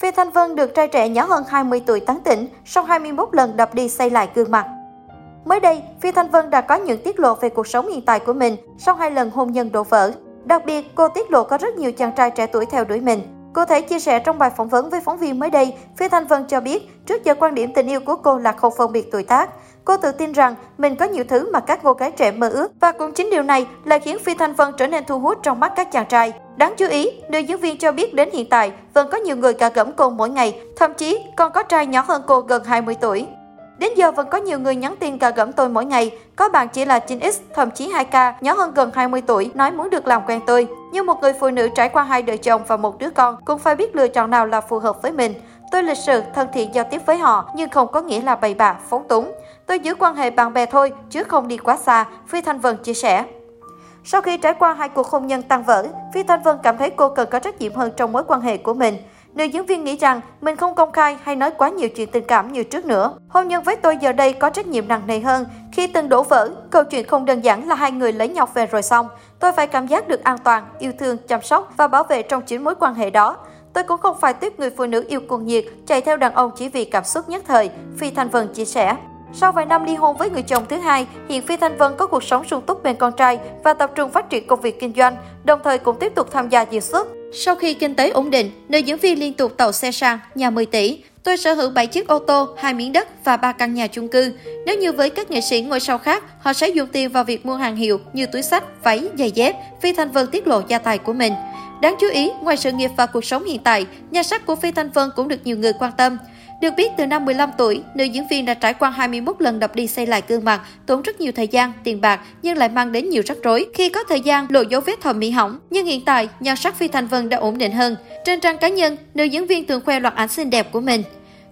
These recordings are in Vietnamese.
Phi Thanh Vân được trai trẻ nhỏ hơn 20 tuổi tán tỉnh sau 21 lần đập đi xây lại gương mặt. Mới đây, Phi Thanh Vân đã có những tiết lộ về cuộc sống hiện tại của mình sau hai lần hôn nhân đổ vỡ. Đặc biệt, cô tiết lộ có rất nhiều chàng trai trẻ tuổi theo đuổi mình. Cô thể chia sẻ trong bài phỏng vấn với phóng viên mới đây, Phi Thanh Vân cho biết trước giờ quan điểm tình yêu của cô là không phân biệt tuổi tác. Cô tự tin rằng mình có nhiều thứ mà các cô gái trẻ mơ ước và cũng chính điều này là khiến Phi Thanh Vân trở nên thu hút trong mắt các chàng trai. Đáng chú ý, nữ diễn viên cho biết đến hiện tại vẫn có nhiều người cả gẫm cô mỗi ngày, thậm chí còn có trai nhỏ hơn cô gần 20 tuổi. Đến giờ vẫn có nhiều người nhắn tin cà gẫm tôi mỗi ngày. Có bạn chỉ là 9X, thậm chí 2K, nhỏ hơn gần 20 tuổi, nói muốn được làm quen tôi. Như một người phụ nữ trải qua hai đời chồng và một đứa con, cũng phải biết lựa chọn nào là phù hợp với mình. Tôi lịch sự, thân thiện giao tiếp với họ, nhưng không có nghĩa là bày bạ, phóng túng. Tôi giữ quan hệ bạn bè thôi, chứ không đi quá xa, Phi Thanh Vân chia sẻ. Sau khi trải qua hai cuộc hôn nhân tan vỡ, Phi Thanh Vân cảm thấy cô cần có trách nhiệm hơn trong mối quan hệ của mình. Nữ diễn viên nghĩ rằng mình không công khai hay nói quá nhiều chuyện tình cảm như trước nữa. Hôn nhân với tôi giờ đây có trách nhiệm nặng nề hơn. Khi từng đổ vỡ, câu chuyện không đơn giản là hai người lấy nhau về rồi xong. Tôi phải cảm giác được an toàn, yêu thương, chăm sóc và bảo vệ trong chính mối quan hệ đó. Tôi cũng không phải tiếp người phụ nữ yêu cuồng nhiệt, chạy theo đàn ông chỉ vì cảm xúc nhất thời, Phi Thanh Vân chia sẻ. Sau vài năm ly hôn với người chồng thứ hai, hiện Phi Thanh Vân có cuộc sống sung túc bên con trai và tập trung phát triển công việc kinh doanh, đồng thời cũng tiếp tục tham gia diễn xuất. Sau khi kinh tế ổn định, nữ diễn viên liên tục tàu xe sang, nhà 10 tỷ. Tôi sở hữu 7 chiếc ô tô, 2 miếng đất và 3 căn nhà chung cư. Nếu như với các nghệ sĩ ngôi sao khác, họ sẽ dùng tiền vào việc mua hàng hiệu như túi sách, váy, giày dép, Phi Thanh Vân tiết lộ gia tài của mình. Đáng chú ý, ngoài sự nghiệp và cuộc sống hiện tại, nhà sắc của Phi Thanh Vân cũng được nhiều người quan tâm. Được biết, từ năm 15 tuổi, nữ diễn viên đã trải qua 21 lần đập đi xây lại gương mặt, tốn rất nhiều thời gian, tiền bạc, nhưng lại mang đến nhiều rắc rối khi có thời gian lộ dấu vết thẩm mỹ hỏng. Nhưng hiện tại, nhan sắc Phi Thanh Vân đã ổn định hơn. Trên trang cá nhân, nữ diễn viên thường khoe loạt ảnh xinh đẹp của mình.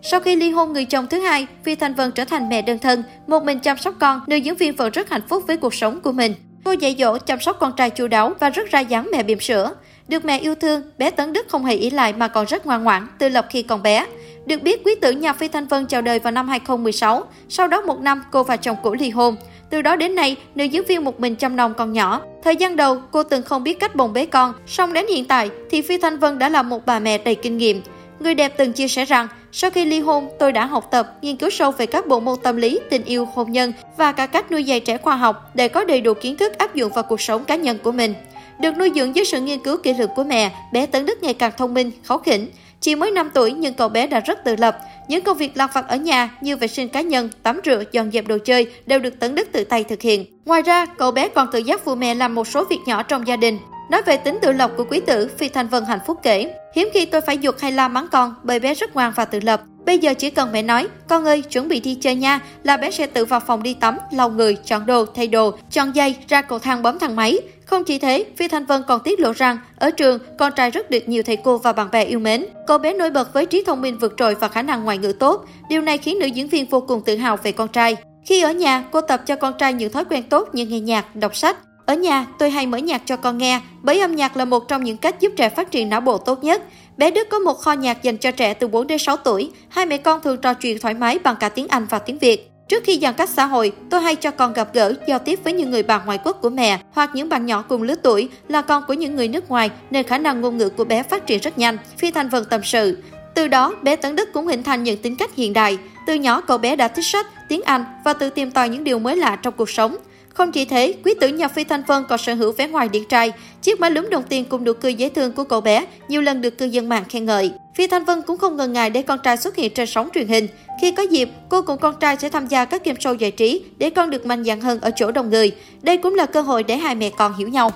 Sau khi ly hôn người chồng thứ hai, Phi Thanh Vân trở thành mẹ đơn thân, một mình chăm sóc con, nữ diễn viên vẫn rất hạnh phúc với cuộc sống của mình. Cô dạy dỗ, chăm sóc con trai chu đáo và rất ra dáng mẹ bỉm sữa. Được mẹ yêu thương, bé Tấn Đức không hề ý lại mà còn rất ngoan ngoãn, tự lập khi còn bé. Được biết, quý tử nhà Phi Thanh Vân chào đời vào năm 2016. Sau đó một năm, cô và chồng cũ ly hôn. Từ đó đến nay, nữ diễn viên một mình chăm nom con nhỏ. Thời gian đầu, cô từng không biết cách bồng bế con, song đến hiện tại thì Phi Thanh Vân đã là một bà mẹ đầy kinh nghiệm. Người đẹp từng chia sẻ rằng, sau khi ly hôn, tôi đã học tập, nghiên cứu sâu về các bộ môn tâm lý, tình yêu, hôn nhân và cả cách nuôi dạy trẻ khoa học để có đầy đủ kiến thức áp dụng vào cuộc sống cá nhân của mình. Được nuôi dưỡng dưới sự nghiên cứu kỹ lưỡng của mẹ, bé Tấn Đức ngày càng thông minh, kháu khỉnh. Chỉ mới 5 tuổi nhưng cậu bé đã rất tự lập. Những công việc lặt vặt ở nhà như vệ sinh cá nhân, tắm rửa, dọn dẹp đồ chơi đều được Tấn Đức tự tay thực hiện. Ngoài ra, cậu bé còn tự giác phụ mẹ làm một số việc nhỏ trong gia đình. Nói về tính tự lập của quý tử, Phi Thanh Vân hạnh phúc kể. Hiếm khi tôi phải giục hay la mắng con bởi bé rất ngoan và tự lập. Bây giờ chỉ cần mẹ nói, con ơi, chuẩn bị đi chơi nha, là bé sẽ tự vào phòng đi tắm, lau người, chọn đồ, thay đồ, chọn dây, ra cầu thang bấm thang máy. Không chỉ thế, Phi Thanh Vân còn tiết lộ rằng, ở trường, con trai rất được nhiều thầy cô và bạn bè yêu mến. Cô bé nổi bật với trí thông minh vượt trội và khả năng ngoại ngữ tốt. Điều này khiến nữ diễn viên vô cùng tự hào về con trai. Khi ở nhà, cô tập cho con trai những thói quen tốt như nghe nhạc, đọc sách. Ở nhà, tôi hay mở nhạc cho con nghe, bởi âm nhạc là một trong những cách giúp trẻ phát triển não bộ tốt nhất. Bé Đức có một kho nhạc dành cho trẻ từ 4 đến 6 tuổi. Hai mẹ con thường trò chuyện thoải mái bằng cả tiếng Anh và tiếng Việt. Trước khi giãn cách xã hội, tôi hay cho con gặp gỡ, giao tiếp với những người bạn ngoại quốc của mẹ hoặc những bạn nhỏ cùng lứa tuổi là con của những người nước ngoài nên khả năng ngôn ngữ của bé phát triển rất nhanh. Phi Thanh Vân tâm sự. Từ đó, bé Tấn Đức cũng hình thành những tính cách hiện đại. Từ nhỏ, cậu bé đã thích sách, tiếng Anh và tự tìm tòi những điều mới lạ trong cuộc sống. Không chỉ thế, quý tử nhà Phi Thanh Vân còn sở hữu vẻ ngoài điển trai. Chiếc máy lúm đồng tiền cùng nụ cười dễ thương của cậu bé nhiều lần được cư dân mạng khen ngợi. Phi Thanh Vân cũng không ngần ngại để con trai xuất hiện trên sóng truyền hình. Khi có dịp, cô cùng con trai sẽ tham gia các game show giải trí để con được mạnh dạn hơn ở chỗ đông người. Đây cũng là cơ hội để hai mẹ con hiểu nhau.